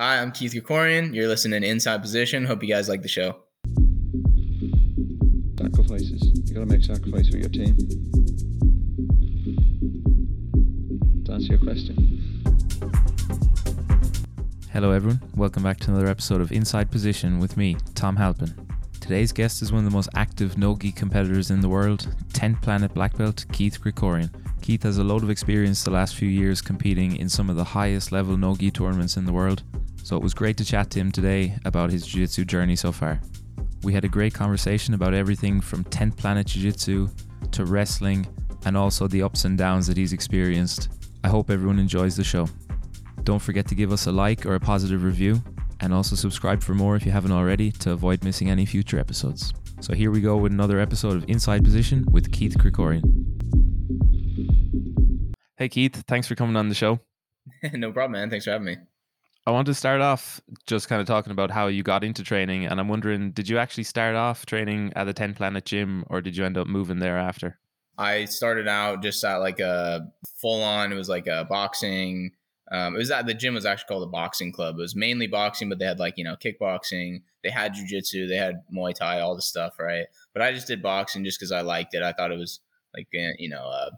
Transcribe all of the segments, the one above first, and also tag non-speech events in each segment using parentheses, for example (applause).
Hi, I'm Keith Krikorian. You're listening to Inside Position. Hope you guys like the show. Sacrifices. You got to make sacrifices for your team. To answer your question. Hello, everyone. Welcome back to another episode of Inside Position with me, Tom Halpin. Today's guest is one of the most active no-gi competitors in the world, 10th Planet Black Belt, Keith Krikorian. Keith has a load of experience the last few years competing in some of the highest level no-gi tournaments in the world, so it was great to chat to him today about his jiu-jitsu journey so far. We had a great conversation about everything from 10th Planet Jiu-Jitsu to wrestling and also the ups and downs that he's experienced. I hope everyone enjoys the show. Don't forget to give us a like or a positive review and also subscribe for more if you haven't already to avoid missing any future episodes. So here we go with another episode of Inside Position with Keith Krikorian. Hey Keith, thanks for coming on the show. (laughs) no problem, man. Thanks for having me. I want to start off just kind of talking about how you got into training, and I'm wondering, did you actually start off training at the 10 Planet Gym, or did you end up moving there after? I started out just at like a full on. It was like a boxing. Um, it was at the gym was actually called the boxing club. It was mainly boxing, but they had like you know kickboxing. They had jujitsu. They had Muay Thai, all the stuff, right? But I just did boxing just because I liked it. I thought it was like eh, you know, uh,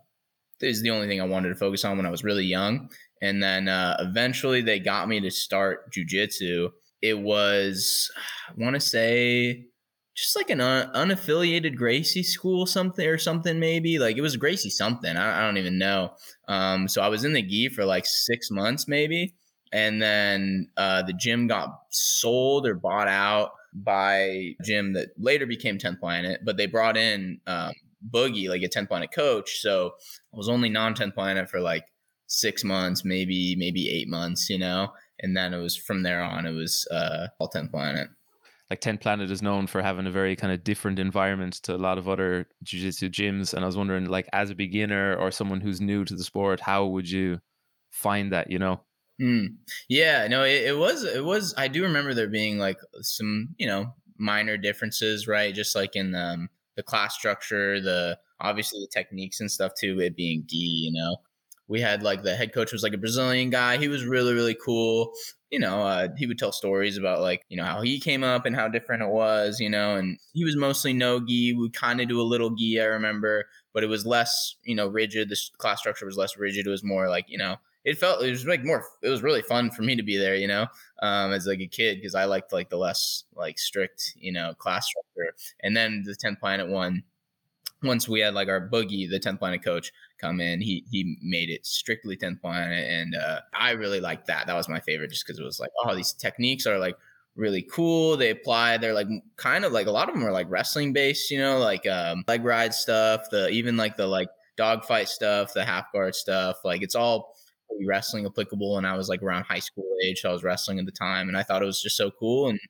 this is the only thing I wanted to focus on when I was really young. And then uh, eventually they got me to start jujitsu. It was, I want to say, just like an un- unaffiliated Gracie school, something or something, maybe. Like it was Gracie something. I, I don't even know. Um, so I was in the gi for like six months, maybe. And then uh, the gym got sold or bought out by gym that later became 10th Planet, but they brought in um, Boogie, like a 10th Planet coach. So I was only non 10th Planet for like six months, maybe maybe eight months, you know. And then it was from there on, it was uh, all ten Planet. Like ten Planet is known for having a very kind of different environment to a lot of other jiu-jitsu gyms. And I was wondering, like, as a beginner or someone who's new to the sport, how would you find that, you know? Mm. Yeah, no, it, it was, it was, I do remember there being like some, you know, minor differences, right? Just like in the, um, the class structure, the, obviously the techniques and stuff too, it being gi, you know we had like the head coach was like a Brazilian guy. He was really really cool. You know, uh, he would tell stories about like you know how he came up and how different it was. You know, and he was mostly no gi. We kind of do a little gi, I remember, but it was less you know rigid. The class structure was less rigid. It was more like you know it felt it was like more it was really fun for me to be there you know um, as like a kid because i liked like the less like strict you know class structure and then the 10th planet one once we had like our boogie the 10th planet coach come in. He he made it strictly 10th planet, and uh, I really liked that. That was my favorite, just because it was like, oh, these techniques are like really cool. They apply. They're like kind of like a lot of them are like wrestling based, you know, like um, leg ride stuff. The even like the like dogfight stuff, the half guard stuff. Like it's all wrestling applicable. And I was like around high school age, so I was wrestling at the time, and I thought it was just so cool. And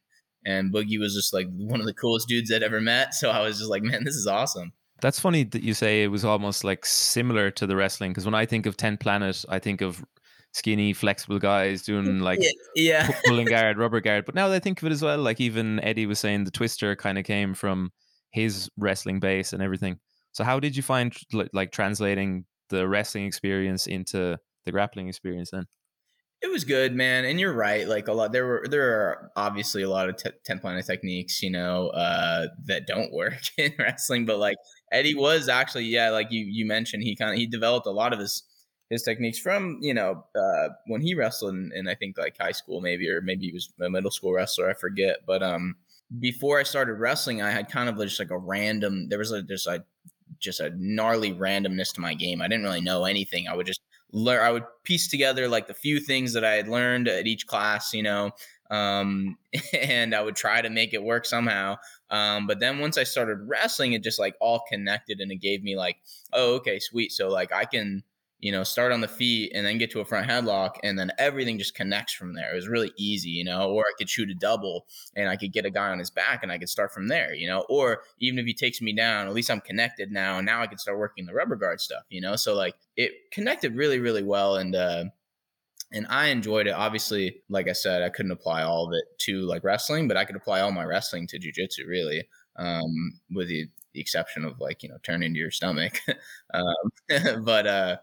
and Boogie was just like one of the coolest dudes I'd ever met. (laughs) So I was just like, man, this is awesome. That's funny that you say it was almost like similar to the wrestling because when I think of 10 Planet, I think of skinny, flexible guys doing (laughs) like yeah, yeah. pulling guard, rubber guard. But now that I think of it as well, like even Eddie was saying, the Twister kind of came from his wrestling base and everything. So how did you find like translating the wrestling experience into the grappling experience then? It was good, man. And you're right. Like a lot, there were there are obviously a lot of t- ten planet techniques, you know, uh, that don't (laughs) work in wrestling. But like Eddie was actually, yeah, like you you mentioned, he kind of he developed a lot of his his techniques from you know uh, when he wrestled in, in, I think like high school maybe or maybe he was a middle school wrestler I forget. But um before I started wrestling I had kind of just like a random there was a just like just a gnarly randomness to my game. I didn't really know anything. I would just learn I would piece together like the few things that I had learned at each class you know um, (laughs) and I would try to make it work somehow. Um, but then once I started wrestling, it just like all connected and it gave me like, oh, okay, sweet. So like I can, you know, start on the feet and then get to a front headlock and then everything just connects from there. It was really easy, you know, or I could shoot a double and I could get a guy on his back and I could start from there, you know, or even if he takes me down, at least I'm connected now and now I can start working the rubber guard stuff, you know? So like it connected really, really well. And, uh, and I enjoyed it. Obviously, like I said, I couldn't apply all of it to like wrestling, but I could apply all my wrestling to jujitsu really, um, with the, the, exception of like you know turning to your stomach. (laughs) um, (laughs) but uh,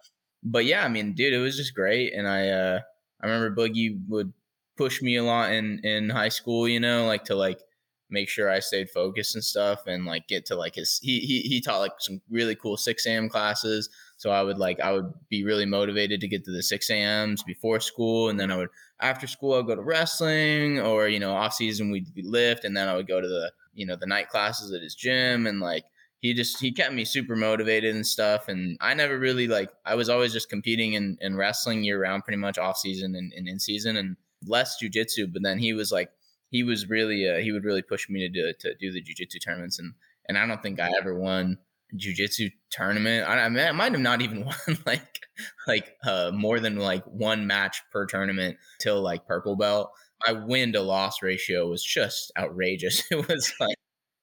but yeah, I mean, dude, it was just great, and I uh, I remember Boogie would push me a lot in in high school. You know, like to like make sure I stayed focused and stuff, and like get to like his. He he he taught like some really cool six a.m. classes. So I would like I would be really motivated to get to the six a.m.s before school, and then I would after school I'd go to wrestling, or you know off season we'd lift, and then I would go to the you know the night classes at his gym, and like he just he kept me super motivated and stuff and i never really like i was always just competing in, in wrestling year round pretty much off season and, and in season and less jujitsu but then he was like he was really uh, he would really push me to do to do the jujitsu tournaments and and i don't think i ever won jujitsu tournament I, I, might have not even (laughs) won like like uh more than like one match per tournament till like purple belt my win to loss ratio was just outrageous (laughs) it was like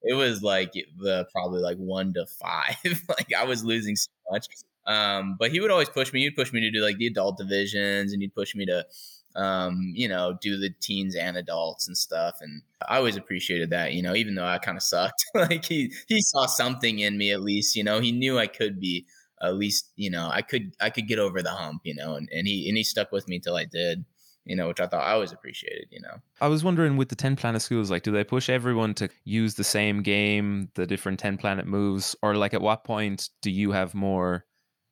it was like the probably like one to five. (laughs) like I was losing so much. Um, but he would always push me. He'd push me to do like the adult divisions, and he'd push me to, um, you know, do the teens and adults and stuff. And I always appreciated that, you know, even though I kind of sucked. (laughs) like he he saw something in me at least, you know. He knew I could be at least, you know, I could I could get over the hump, you know. And, and he and he stuck with me till I did you know, which I thought I always appreciated, you know. I was wondering with the 10 planet schools, like, do they push everyone to use the same game, the different 10 planet moves, or like at what point do you have more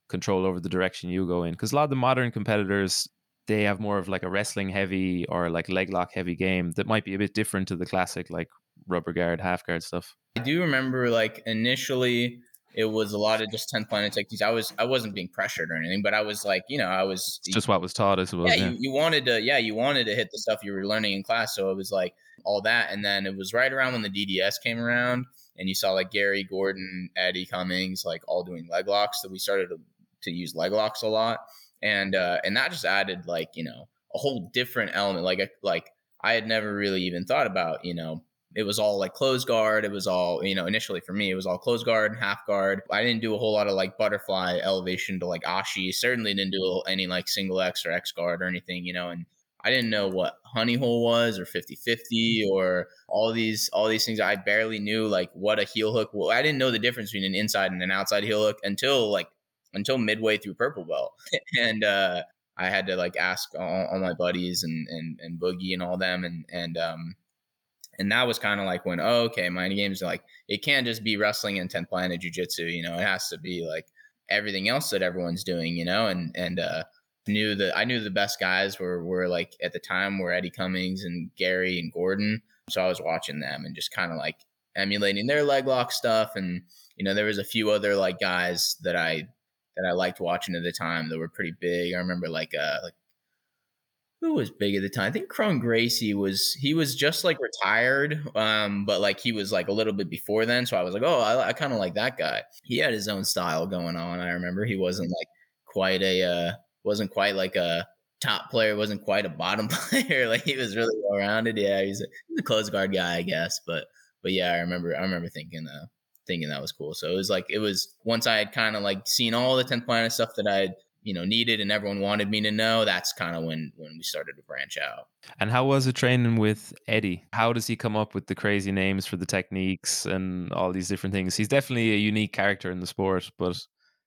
control over the direction you go in? Because a lot of the modern competitors, they have more of like a wrestling heavy or like leg lock heavy game that might be a bit different to the classic like rubber guard, half guard stuff. I do remember like initially it was a lot of just 10 planet techniques. I was I wasn't being pressured or anything, but I was like, you know, I was it's just what was taught as well. Yeah, yeah. You, you wanted to yeah, you wanted to hit the stuff you were learning in class. So it was like all that. And then it was right around when the DDS came around and you saw like Gary, Gordon, Eddie Cummings, like all doing leg locks. So we started to, to use leg locks a lot. And uh and that just added like, you know, a whole different element. Like like I had never really even thought about, you know, it was all like closed guard. It was all, you know, initially for me, it was all closed guard, and half guard. I didn't do a whole lot of like butterfly elevation to like Ashi. Certainly didn't do any like single X or X guard or anything, you know, and I didn't know what honey hole was or 50 50 or all these all these things. I barely knew like what a heel hook. Well, I didn't know the difference between an inside and an outside heel hook until like until midway through purple belt. (laughs) and uh I had to like ask all, all my buddies and, and and Boogie and all them and and um and that was kind of like when, oh, okay, mind games like it can't just be wrestling and 10th planet jujitsu, you know, it has to be like everything else that everyone's doing, you know, and, and, uh, knew that I knew the best guys were, were like at the time were Eddie Cummings and Gary and Gordon. So I was watching them and just kind of like emulating their leg lock stuff. And, you know, there was a few other like guys that I, that I liked watching at the time that were pretty big. I remember like, uh, like who was big at the time? I think Kron Gracie was he was just like retired, um, but like he was like a little bit before then. So I was like, oh, I, I kind of like that guy. He had his own style going on. I remember he wasn't like quite a uh, wasn't quite like a top player, wasn't quite a bottom (laughs) player. like he was really well rounded. Yeah, he's a, he's a close guard guy, I guess. But but yeah, I remember I remember thinking uh thinking that was cool. So it was like it was once I had kind of like seen all the 10th planet stuff that I you know needed and everyone wanted me to know that's kind of when when we started to branch out. And how was it training with eddie? How does he come up with the crazy names for the techniques and all these different things? He's definitely a unique character in the sport but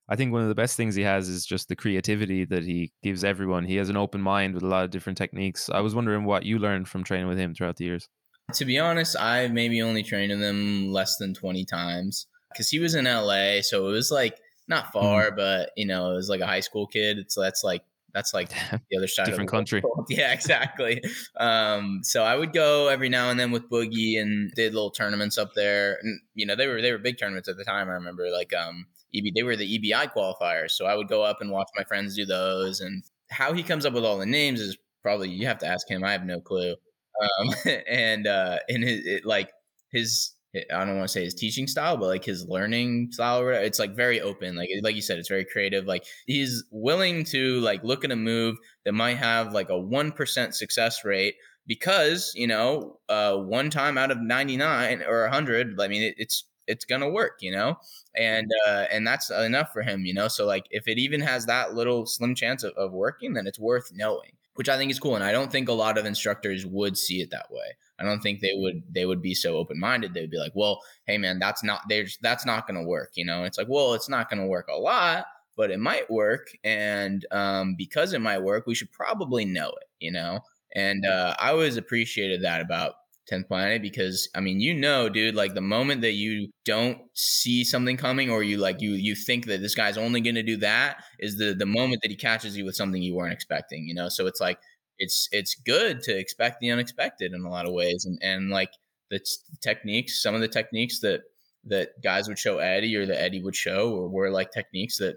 i think one of the best things he has is just the creativity that he gives everyone. He has an open mind with a lot of different techniques. I was wondering what you learned from training with him throughout the years to be honest i maybe only trained with him less than 20 times because he was in la so it was like not hmm. far, mm. but you know, it was like a high school kid. So that's like that's like (laughs) the other side different country. (laughs) Yeah, exactly. um, so I would go every now and then with Boogie and did little tournaments up there. And you know, they were they were big tournaments at the time. I remember like um EB they were the EBI qualifiers. So I would go up and watch my friends do those. And how he comes up with all the names is probably you have to ask him. I have no clue. Um, (laughs) and uh, and it, like his I don't want to say his teaching style, but like his learning style. It's like very open. Like like you said, it's very creative. Like he's willing to like look at a move that might have like a one percent success rate because you know uh, one time out of ninety nine or hundred. I mean, it, it's it's gonna work, you know, and uh, and that's enough for him, you know. So like if it even has that little slim chance of, of working, then it's worth knowing, which I think is cool. And I don't think a lot of instructors would see it that way. I don't think they would they would be so open minded. They'd be like, well, hey man, that's not there's that's not going to work. You know, it's like, well, it's not going to work a lot, but it might work, and um, because it might work, we should probably know it. You know, And uh, I always appreciated that about 10th planet because I mean, you know, dude, like the moment that you don't see something coming or you like you you think that this guy's only going to do that is the the moment that he catches you with something you weren't expecting, you know? So it's like it's it's good to expect the unexpected in a lot of ways and and like the techniques, some of the techniques that that guys would show Eddie or that Eddie would show or were like techniques that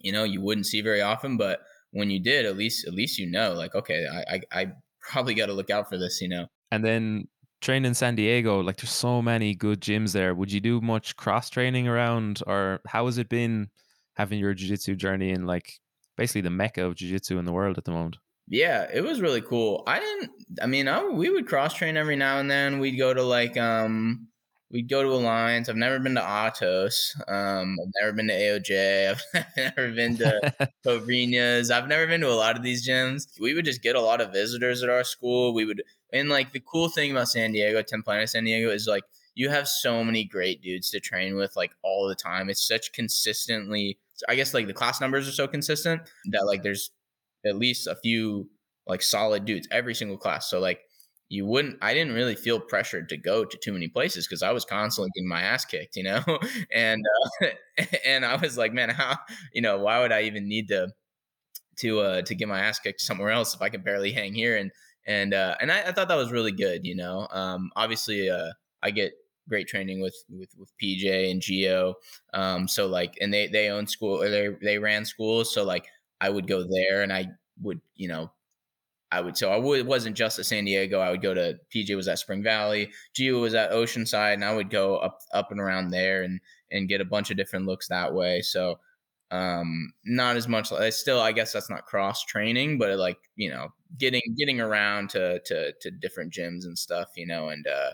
you know you wouldn't see very often, but when you did, at least at least you know, like okay, I I, I probably got to look out for this, you know. And then train in San Diego, like there's so many good gyms there. Would you do much cross training around, or how has it been having your jiu-jitsu journey in like basically the mecca of jiu-jitsu in the world at the moment? Yeah, it was really cool. I didn't. I mean, I, we would cross train every now and then. We'd go to like um we'd go to Alliance. I've never been to Atos. Um, I've never been to AOJ. I've (laughs) never been to (laughs) Cobrinha's. I've never been to a lot of these gyms. We would just get a lot of visitors at our school. We would, and like the cool thing about San Diego, 10 Planet San Diego, is like you have so many great dudes to train with like all the time. It's such consistently, I guess like the class numbers are so consistent that like there's at least a few like solid dudes every single class. So like you wouldn't i didn't really feel pressured to go to too many places because i was constantly getting my ass kicked you know (laughs) and uh, (laughs) and i was like man how you know why would i even need to to uh to get my ass kicked somewhere else if i could barely hang here and and uh and i, I thought that was really good you know um obviously uh i get great training with with with pj and geo um so like and they they own school or they they ran schools so like i would go there and i would you know I would so I would it wasn't just at San Diego. I would go to PJ was at Spring Valley, Geo was at Oceanside, and I would go up up and around there and and get a bunch of different looks that way. So um not as much I still I guess that's not cross training, but like, you know, getting getting around to to to different gyms and stuff, you know, and uh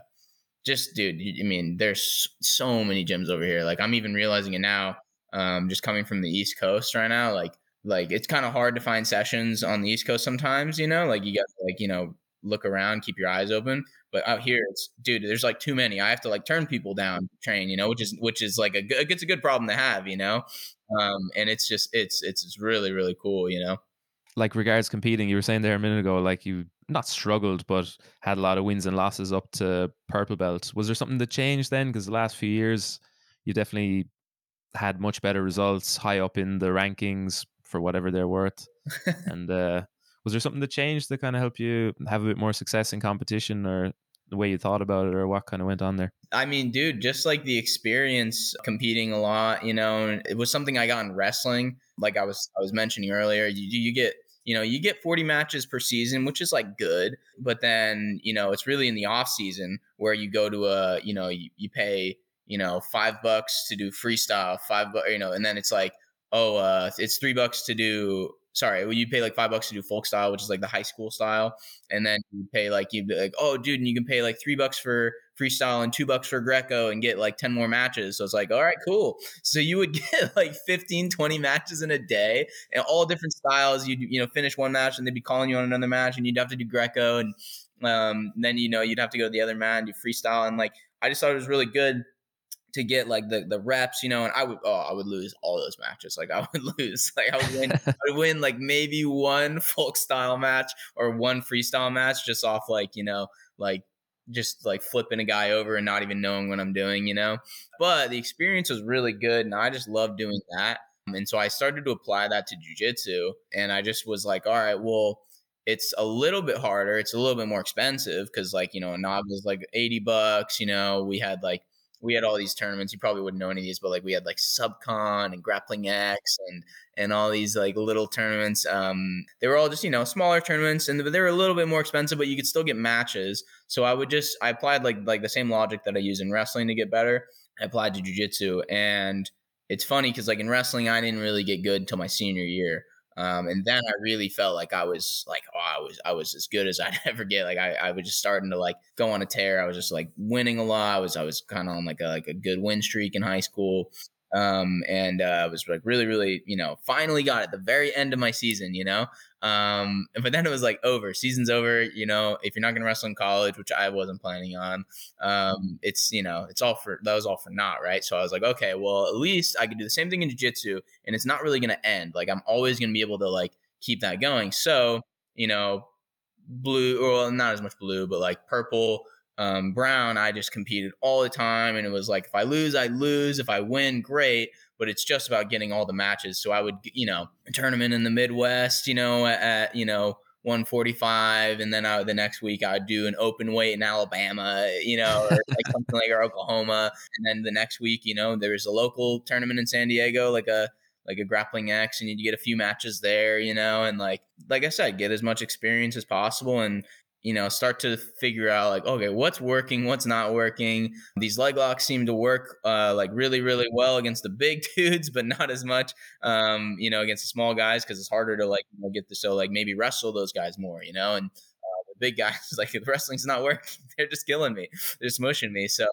just dude, I mean, there's so many gyms over here. Like I'm even realizing it now um just coming from the East Coast right now, like like it's kind of hard to find sessions on the East Coast sometimes, you know, like you got like, you know, look around, keep your eyes open. But out here, it's dude, there's like too many. I have to like turn people down, train, you know, which is which is like a good, it's a good problem to have, you know. Um, and it's just it's it's it's really really cool, you know. Like regards competing, you were saying there a minute ago, like you not struggled, but had a lot of wins and losses up to purple belt. Was there something that changed then? Because the last few years, you definitely had much better results, high up in the rankings, for whatever they're worth. (laughs) and uh, was there something that changed to kind of help you have a bit more success in competition or the way you thought about it or what kind of went on there? I mean, dude, just like the experience competing a lot, you know, it was something I got in wrestling. Like I was I was mentioning earlier, you you get you know, you get 40 matches per season, which is like good, but then, you know, it's really in the off season where you go to a, you know, you, you pay, you know, 5 bucks to do freestyle, 5 bucks, you know, and then it's like oh, uh, it's three bucks to do. Sorry, well, you pay like five bucks to do folk style, which is like the high school style, and then you pay like you'd be like, oh, dude, and you can pay like three bucks for freestyle and two bucks for Greco and get like 10 more matches. So it's like, all right, cool. So you would (laughs) get like 15, 20 matches in a day and all different styles. You'd, you know, finish one match and they'd be calling you on another match and you'd have to do Greco. And um, then, you know, you'd have to go to the other man, do freestyle. And like, I just thought it was really good to get like the the reps, you know, and I would oh I would lose all those matches. Like (laughs) I would lose. Like I would win (laughs) I would win like maybe one folk style match or one freestyle match just off like, you know, like just like flipping a guy over and not even knowing what I'm doing, you know. But the experience was really good and I just love doing that. And so I started to apply that to jujitsu and I just was like, all right, well, it's a little bit harder. It's a little bit more expensive because like, you know, a knob was like 80 bucks, you know, we had like we had all these tournaments. You probably wouldn't know any of these, but like we had like Subcon and Grappling X and and all these like little tournaments. Um, they were all just you know smaller tournaments, and they were a little bit more expensive, but you could still get matches. So I would just I applied like like the same logic that I use in wrestling to get better. I applied to jujitsu, and it's funny because like in wrestling, I didn't really get good until my senior year. Um, and then I really felt like I was like, oh, I was I was as good as (laughs) I'd ever get. Like I, I was just starting to like go on a tear. I was just like winning a lot. I was I was kind of on like a like a good win streak in high school. Um, and uh, I was like really, really, you know, finally got it the very end of my season, you know. Um, but then it was like over, season's over. You know, if you're not gonna wrestle in college, which I wasn't planning on, um, it's you know, it's all for that was all for naught, right? So I was like, okay, well, at least I could do the same thing in jiu-jitsu, and it's not really gonna end. Like I'm always gonna be able to like keep that going. So you know, blue, or well, not as much blue, but like purple, um, brown. I just competed all the time, and it was like if I lose, I lose. If I win, great. But it's just about getting all the matches. So I would, you know, tournament in the Midwest, you know, at, you know 145 and then I, the next week I'd do an open weight in Alabama, you know, or (laughs) like something like or Oklahoma. And then the next week, you know, there's a local tournament in San Diego, like a like a grappling X and you get a few matches there, you know, and like like I said, get as much experience as possible and you know, start to figure out like, okay, what's working, what's not working. These leg locks seem to work uh, like really, really well against the big (laughs) dudes, but not as much, um, you know, against the small guys because it's harder to like you know, get the so like maybe wrestle those guys more, you know, and uh, the big (laughs) guys like if wrestling's not working, (laughs) they're just killing me, they're just mushing me. So,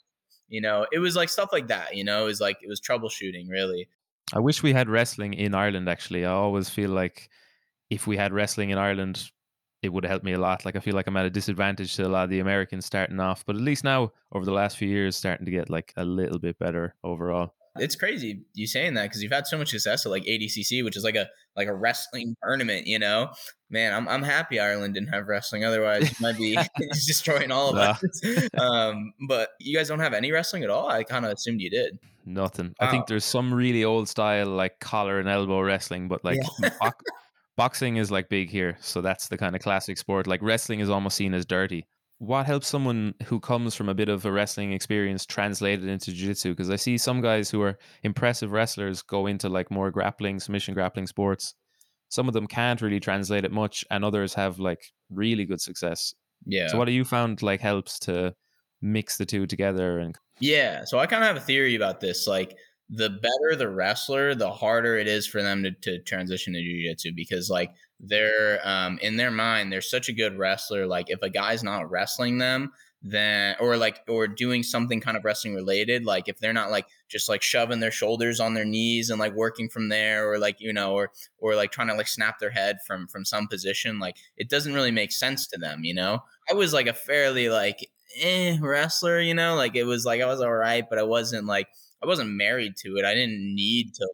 you know, it was like stuff like that, you know, it was like it was troubleshooting really. I wish we had wrestling in Ireland. Actually, I always feel like if we had wrestling in Ireland, it would have helped me a lot. Like I feel like I'm at a disadvantage to a lot of the Americans starting off, but at least now over the last few years, starting to get like a little bit better overall. It's crazy you saying that because you've had so much success at like ADCC, which is like a like a wrestling tournament. You know, man, I'm I'm happy Ireland didn't have wrestling. Otherwise, it might be (laughs) (laughs) destroying all of nah. us. (laughs) Um, but you guys don't have any wrestling at all. I kind of assumed you did. Nothing. Wow. I think there's some really old style like collar and elbow wrestling, but like yeah boxing is like big here, so that's the kind of classic sport. Like wrestling is almost seen as dirty. What helps someone who comes from a bit of a wrestling experience translate it into jiu-jitsu? Because I see some guys who are impressive wrestlers go into like more grappling, submission grappling sports. Some of them can't really translate it much, and others have like really good success. Yeah. So what do you found like helps to mix the two together and yeah so i kind of have a theory about this like the better the wrestler, the harder it is for them to, to transition to jiu-jitsu because like they're um, in their mind, they're such a good wrestler. Like if a guy's not wrestling them, then or like or doing something kind of wrestling related, like if they're not like just like shoving their shoulders on their knees and like working from there, or like you know, or or like trying to like snap their head from from some position, like it doesn't really make sense to them, you know. I was like a fairly like eh wrestler, you know, like it was like I was all right, but I wasn't like I wasn't married to it. I didn't need to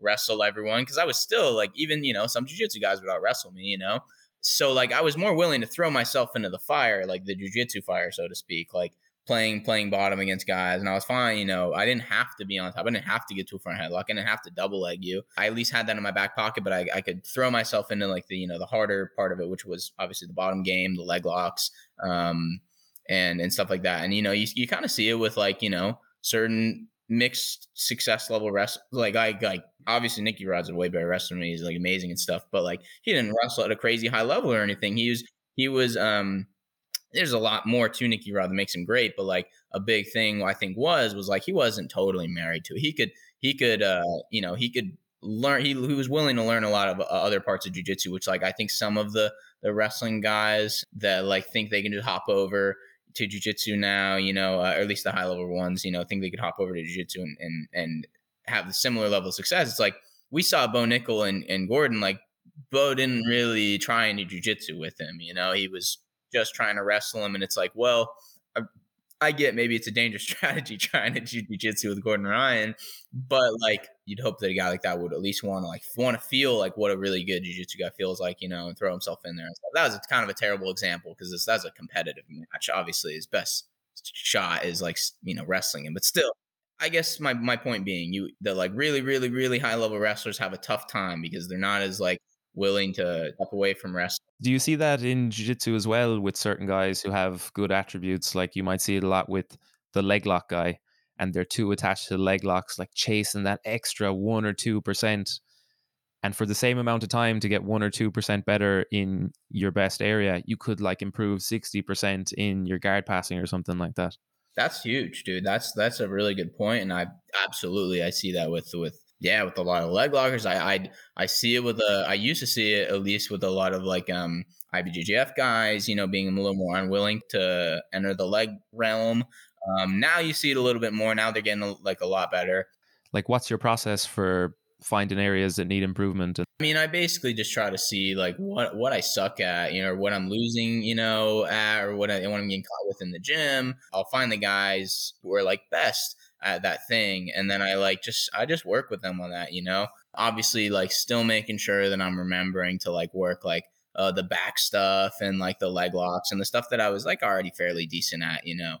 wrestle everyone because I was still like even you know some jujitsu guys would out wrestle me, you know. So like I was more willing to throw myself into the fire, like the jujitsu fire, so to speak, like playing playing bottom against guys, and I was fine. You know, I didn't have to be on top. I didn't have to get to a front headlock. I didn't have to double leg you. I at least had that in my back pocket, but I, I could throw myself into like the you know the harder part of it, which was obviously the bottom game, the leg locks, um, and and stuff like that. And you know, you you kind of see it with like you know certain mixed success level wrestler. Like I like obviously Nicky Rod's a way better wrestler than me. He's like amazing and stuff, but like he didn't wrestle at a crazy high level or anything. He was he was um there's a lot more to Nicky Rod that makes him great, but like a big thing I think was was like he wasn't totally married to it. He could he could uh you know he could learn he, he was willing to learn a lot of uh, other parts of jiu-jitsu which like I think some of the the wrestling guys that like think they can just hop over to jujitsu now, you know, uh, or at least the high level ones, you know, think they could hop over to jujitsu and, and, and have the similar level of success. It's like we saw Bo Nickal and, and Gordon, like Bo didn't really try any jujitsu with him, you know, he was just trying to wrestle him. And it's like, well, I get maybe it's a dangerous (laughs) strategy trying to do jiu-jitsu with Gordon Ryan, but like you'd hope that a guy like that would at least want to like want to feel like what a really good jiu-jitsu guy feels like, you know, and throw himself in there. That was kind of a terrible example because that's a competitive match. Obviously, his best shot is like you know wrestling him, but still, I guess my my point being, you the like really really really high level wrestlers have a tough time because they're not as like willing to step away from wrestling. Do you see that in jiu-jitsu as well with certain guys who have good attributes? Like you might see it a lot with the leg lock guy, and they're too attached to the leg locks, like chasing that extra one or two percent. And for the same amount of time to get one or two percent better in your best area, you could like improve sixty percent in your guard passing or something like that. That's huge, dude. That's that's a really good point, and I absolutely I see that with with yeah, with a lot of leg lockers. I I I see it with a I used to see it at least with a lot of like um IBJJF guys, you know, being a little more unwilling to enter the leg realm. Um, now you see it a little bit more. Now they're getting like a lot better. Like, what's your process for finding areas that need improvement? I mean, I basically just try to see like what what I suck at, you know, what I'm losing, you know, at, or what I what I'm getting caught with in the gym. I'll find the guys who are like best at that thing and then i like just i just work with them on that you know obviously like still making sure that i'm remembering to like work like uh, the back stuff and like the leg locks and the stuff that I was like already fairly decent at, you know.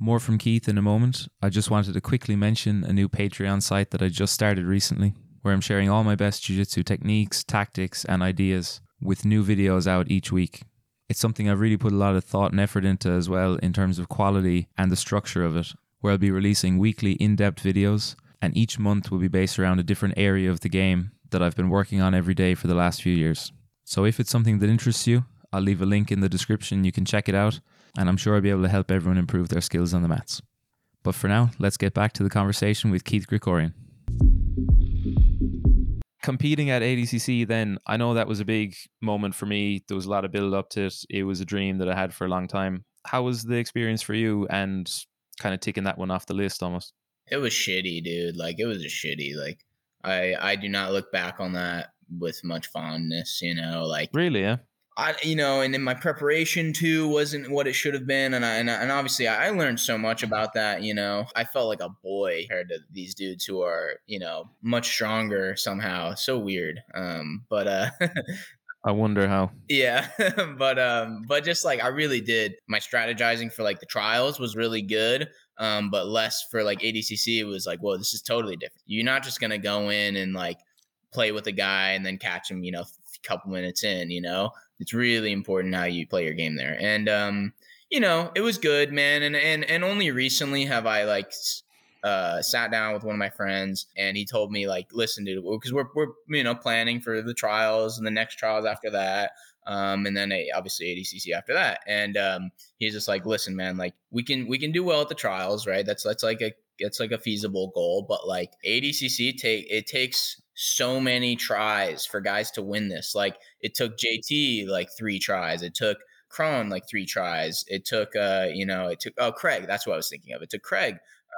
More from Keith in a moment. I just wanted to quickly mention a new Patreon site that I just started recently, where I'm sharing all my best jiu jitsu techniques, tactics, and ideas with new videos out each week. It's something I've really put a lot of thought and effort into as well in terms of quality and the structure of it, where I'll be releasing weekly in depth videos, and each month will be based around a different area of the game that I've been working on every day for the last few years. So if it's something that interests you, I'll leave a link in the description. You can check it out, and I'm sure I'll be able to help everyone improve their skills on the mats. But for now, let's get back to the conversation with Keith Krikorian. Competing at ADCC, then I know that was a big moment for me. There was a lot of build up to it. It was a dream that I had for a long time. How was the experience for you and kind of ticking that one off the list almost? It was shitty, dude. Like it was a shitty. Like I I do not look back on that with much fondness, you know, like Really, yeah. I, you know, and in my preparation too wasn't what it should have been, and I, and, I- and obviously I learned so much about that. You know, I felt like a boy compared to these dudes who are, you know, much stronger somehow. So weird. Um, but uh, (laughs) I wonder how. yeah, (laughs) but um, but just like I really did, my strategizing for like the trials was really good. Um, but less for like ADCC, it was like, whoa, this is totally different. You're not just gonna go in and like play with a guy and then catch him, you know, a couple minutes in. You know, it's really important how you play your game there. And um, you know, it was good, man. And and and only recently have I like uh sat down with one of my friends and he told me like, listen, dude, because we're we're you know planning for the trials and the next trials after that. Um, and then eh, obviously ADCC after that, and um, he's just like, listen, man, like we can we can do well at the trials, right? That's that's like a it's like a feasible goal, but like ADCC take it takes so many tries for guys to win this. Like it took JT like three tries. It took Kron like three tries. It took uh you know it took oh Craig. That's what I was thinking of. It took Craig.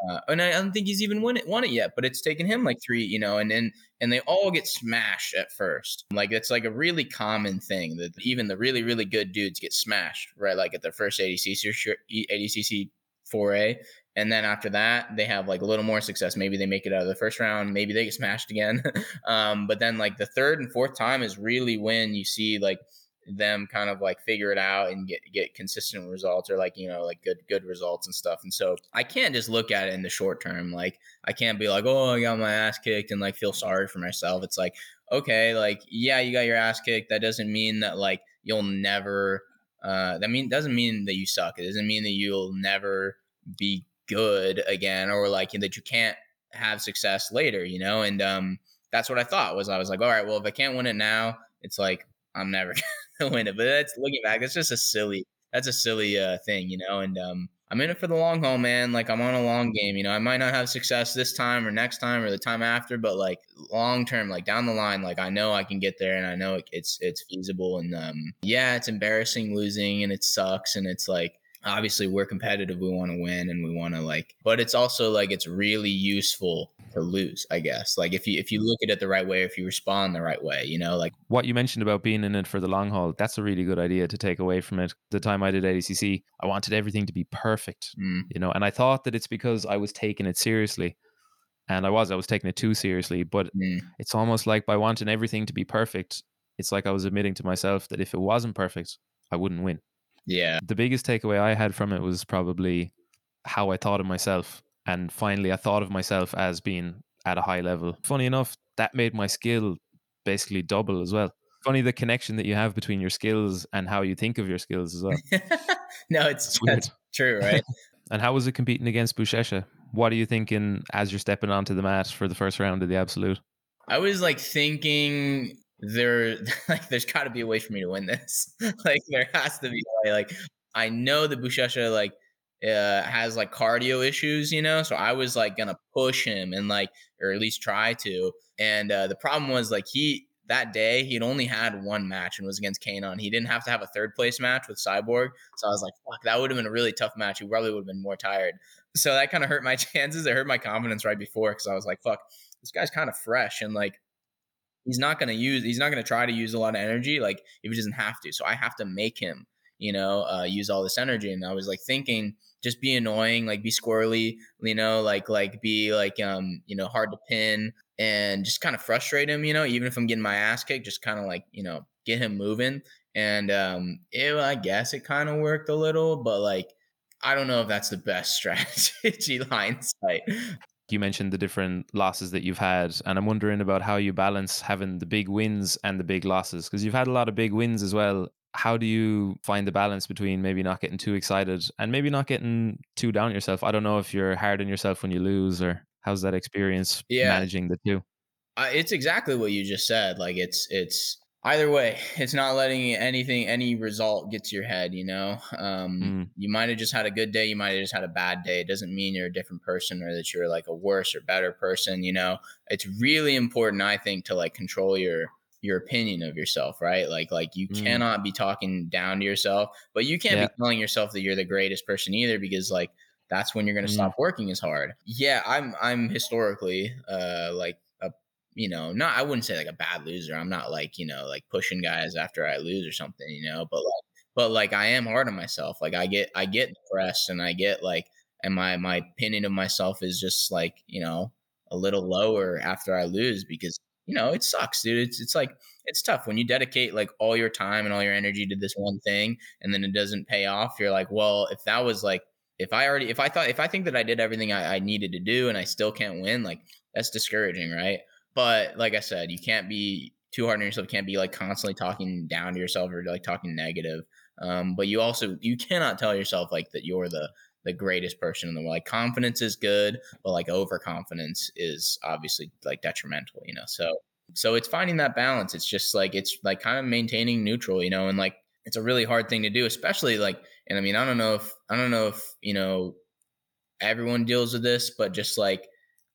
Uh, and I don't think he's even won it, won it yet, but it's taken him like three, you know, and then and they all get smashed at first. Like it's like a really common thing that even the really really good dudes get smashed right, like at their first ADCC ADCC foray, and then after that they have like a little more success. Maybe they make it out of the first round, maybe they get smashed again, (laughs) um, but then like the third and fourth time is really when you see like them kind of like figure it out and get get consistent results or like you know like good good results and stuff. And so i can't just look at it in the short term. Like i can't be like oh i got my ass kicked and like feel sorry for myself. It's like okay like yeah you got your ass kicked. That doesn't mean that like you'll never uh that mean doesn't mean that you suck. It doesn't mean that you'll never be good again or like that you can't have success later you know and um that's what i thought was i was like all right well if i can't win it now it's like i'm never (laughs) gonna win it. But that's looking back that's just a silly that's a silly uh thing you know and um i'm in it for the long haul man like i'm on a long game you know i might not have success this time or next time or the time after but like long term like down the line like i know i can get there and i know it, it's it's feasible and um yeah it's embarrassing losing and it sucks and it's like obviously we're competitive we want to win and we want to like but it's also like it's really useful to lose i guess like if you if you look at it the right way if you respond the right way you know like What you mentioned about being in it for the long haul, that's a really good idea to take away from it. The time I did ADCC, I wanted everything to be perfect, mm, you know, and I thought that it's because I was taking it seriously. And I was, I was taking it too seriously. But mm, it's almost like by wanting everything to be perfect, it's like I was admitting to myself that if it wasn't perfect, I wouldn't win. Yeah The biggest takeaway I had from it was probably how I thought of myself. And finally, I thought of myself as being at a high level. Funny enough, that made my skill basically double as well. Funny the connection that you have between your skills and how you think of your skills as well. (laughs) no it's that's true right (laughs) And how was it competing against Buchecha? What are you thinking as you're stepping onto the mat for the first round of the Absolute? I was like thinking there (laughs) like there's got to be a way for me to win this. (laughs) like there has to be a way. Like I know that Buchecha like uh, has like cardio issues, you know. So I was like gonna push him and like or at least try to. And uh, the problem was like he that day he had only had one match and was against Kaynan. He didn't have to have a third place match with Cyborg. So I was like, fuck, that would have been a really tough match. He probably would have been more tired. So that kind of hurt my (laughs) chances. It hurt my confidence right before because I was like, fuck, this guy's kind of fresh and like he's not going to use he's not going to try to use a lot of energy like if he doesn't have to so i have to make him you know uh, use all this energy and i was like thinking just be annoying like be squirrely you know like like be like um you know hard to pin and just kind of frustrate him, you know, even if I'm getting my ass kicked, just kind of like, you know, get him moving. And um, it, I guess it kind of worked a little, but like, I don't know if that's the best (laughs) strategy hindsight. You mentioned the different losses that you've had, and I'm wondering about how you balance having the big wins and the big losses because you've had a lot of big wins as well. How do you find the balance between maybe not getting too excited and maybe not getting too down yourself? I don't know if you're hard on yourself when you lose or how's that experience Yeah. managing the two? I, it's exactly what you just said. Like it's it's either way, (laughs) it's not letting anything any result get to your head. You know, um, Mm. you might have just had a good day, you might have just had a bad day. It doesn't mean you're a different person or that you're like a worse or better person. You know, it's really important, I think, to like control your your opinion of yourself, right? Like like you Mm. cannot be talking down to yourself, but you can't Yeah. be telling yourself that you're the greatest person either, because like that's when you're going to Mm. stop working as hard. Yeah, I'm I'm historically uh like you know, not I wouldn't say like a bad loser. I'm not like, you know, like pushing guys after I lose or something, you know, but like but like I am hard on myself. Like I get I get depressed and I get like and my my opinion of myself is just like, you know, a little lower after I lose because you know, it sucks, dude. It's it's like it's tough when you dedicate like all your time and all your energy to this one thing and then it doesn't pay off. You're like, well, if that was like if I already if I thought if I think that I did everything I, I needed to do and I still can't win, like that's discouraging, right? But like I said, you can't be too hard on yourself. You can't be like constantly talking down to yourself or like talking negative. Um, but you also you cannot tell yourself like that you're the the greatest person in the world. Like confidence is good, but like overconfidence is obviously like detrimental, you know. So so it's finding that balance. It's just like it's like kind of maintaining neutral, you know, and like it's a really hard thing to do, especially like and I mean I don't know if I don't know if, you know, everyone deals with this, but just like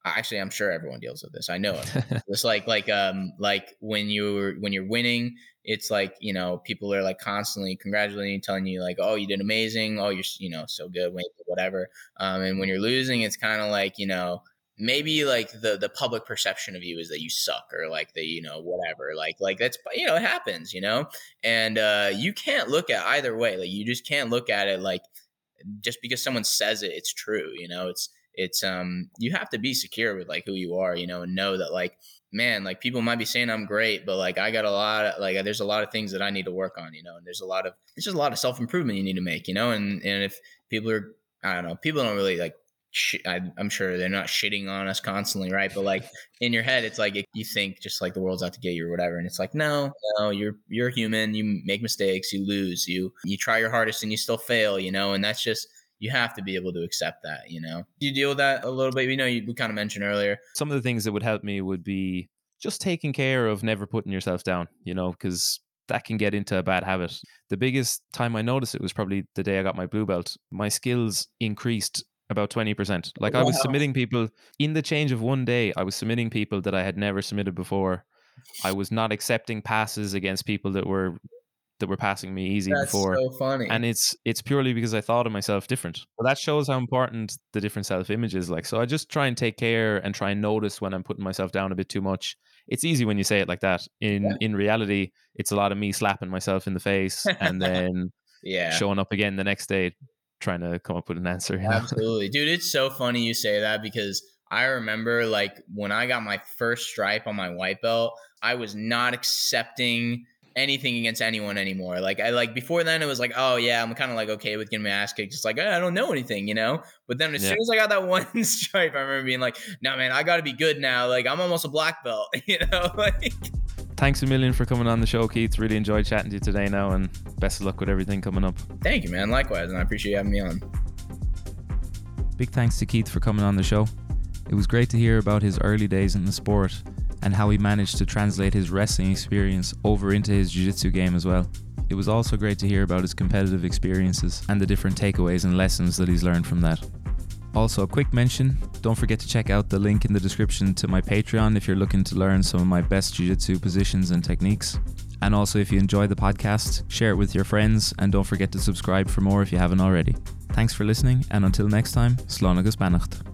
actually I'm sure everyone deals with this. I know it. (laughs) It's like like um like when you're when you're winning, it's like you know people are like constantly congratulating, you, telling you like oh you did amazing, oh you're you know so good, whatever. Um, and when you're losing, it's kind of like you know maybe like the the public perception of you is that you suck or like that you know whatever like like that's you know it happens you know and uh you can't look at either way like you just can't look at it like just because someone says it it's true you know it's it's um you have to be secure with like who you are you know and know that like man like people might be saying i'm great but like i got a lot of like there's a lot of things that i need to work on you know and there's a lot of there's just a lot of self-improvement you need to make you know and and if people are i don't know people don't really like sh- I, i'm sure they're not shitting on us constantly right? But like (laughs) in your head it's like you think just like the world's out to get you or whatever and it's like no no you're you're human you make mistakes you lose you you try your hardest and you still fail you know and that's just you have to be able to accept that you know do you deal with that a little bit you know you we kind of mentioned earlier Some of the things that would help me would be just taking care of never putting yourself down, you know, because that can get into a bad habit. The biggest time I noticed it was probably the day I got my blue belt. My skills increased about 20%. Like I was submitting people in the change of one day, I was submitting people that I had never submitted before. I was not accepting passes against people that were that were passing me easy that's before. so funny and it's it's purely because I thought of myself different. But that shows how important the different self image is. Like, so I just try and take care and try and notice when I'm putting myself down a bit too much. It's easy when you say it like that. In Yeah. in reality, it's a lot of me slapping myself in the face and then (laughs) yeah showing up again the next day trying to come up with an answer. You know? Absolutely. Dude, it's so funny you say that because I remember like when I got my first stripe on my white belt, I was not accepting anything against anyone anymore. Like I like before then it was like, oh yeah, I'm kind of like okay with getting my ass kicked. Just like "Eh, I don't know anything, you know? But then as Yeah. soon as I got that (laughs) one stripe, I remember being like, no man, I gotta be good now. Like I'm almost a black belt, (laughs) you know? (laughs) Like Thanks a million for coming on the show, Keith. Really enjoyed chatting to you today now and best of luck with everything coming up. thank you, man. Likewise, and I appreciate you having me on. Big thanks to Keith for coming on the show. It was great to hear about his early days in the sport and how he managed to translate his wrestling experience over into his jiu jitsu game as well. It was also great to hear about his competitive experiences and the different takeaways and lessons that he's learned from that. Also, a quick mention don't forget to check out the link in the description to my Patreon if you're looking to learn some of my best jiu jitsu positions and techniques. And also, if you enjoy the podcast, share it with your friends and don't forget to subscribe for more if you haven't already. Thanks for listening, and until next time, Slán agus beannacht.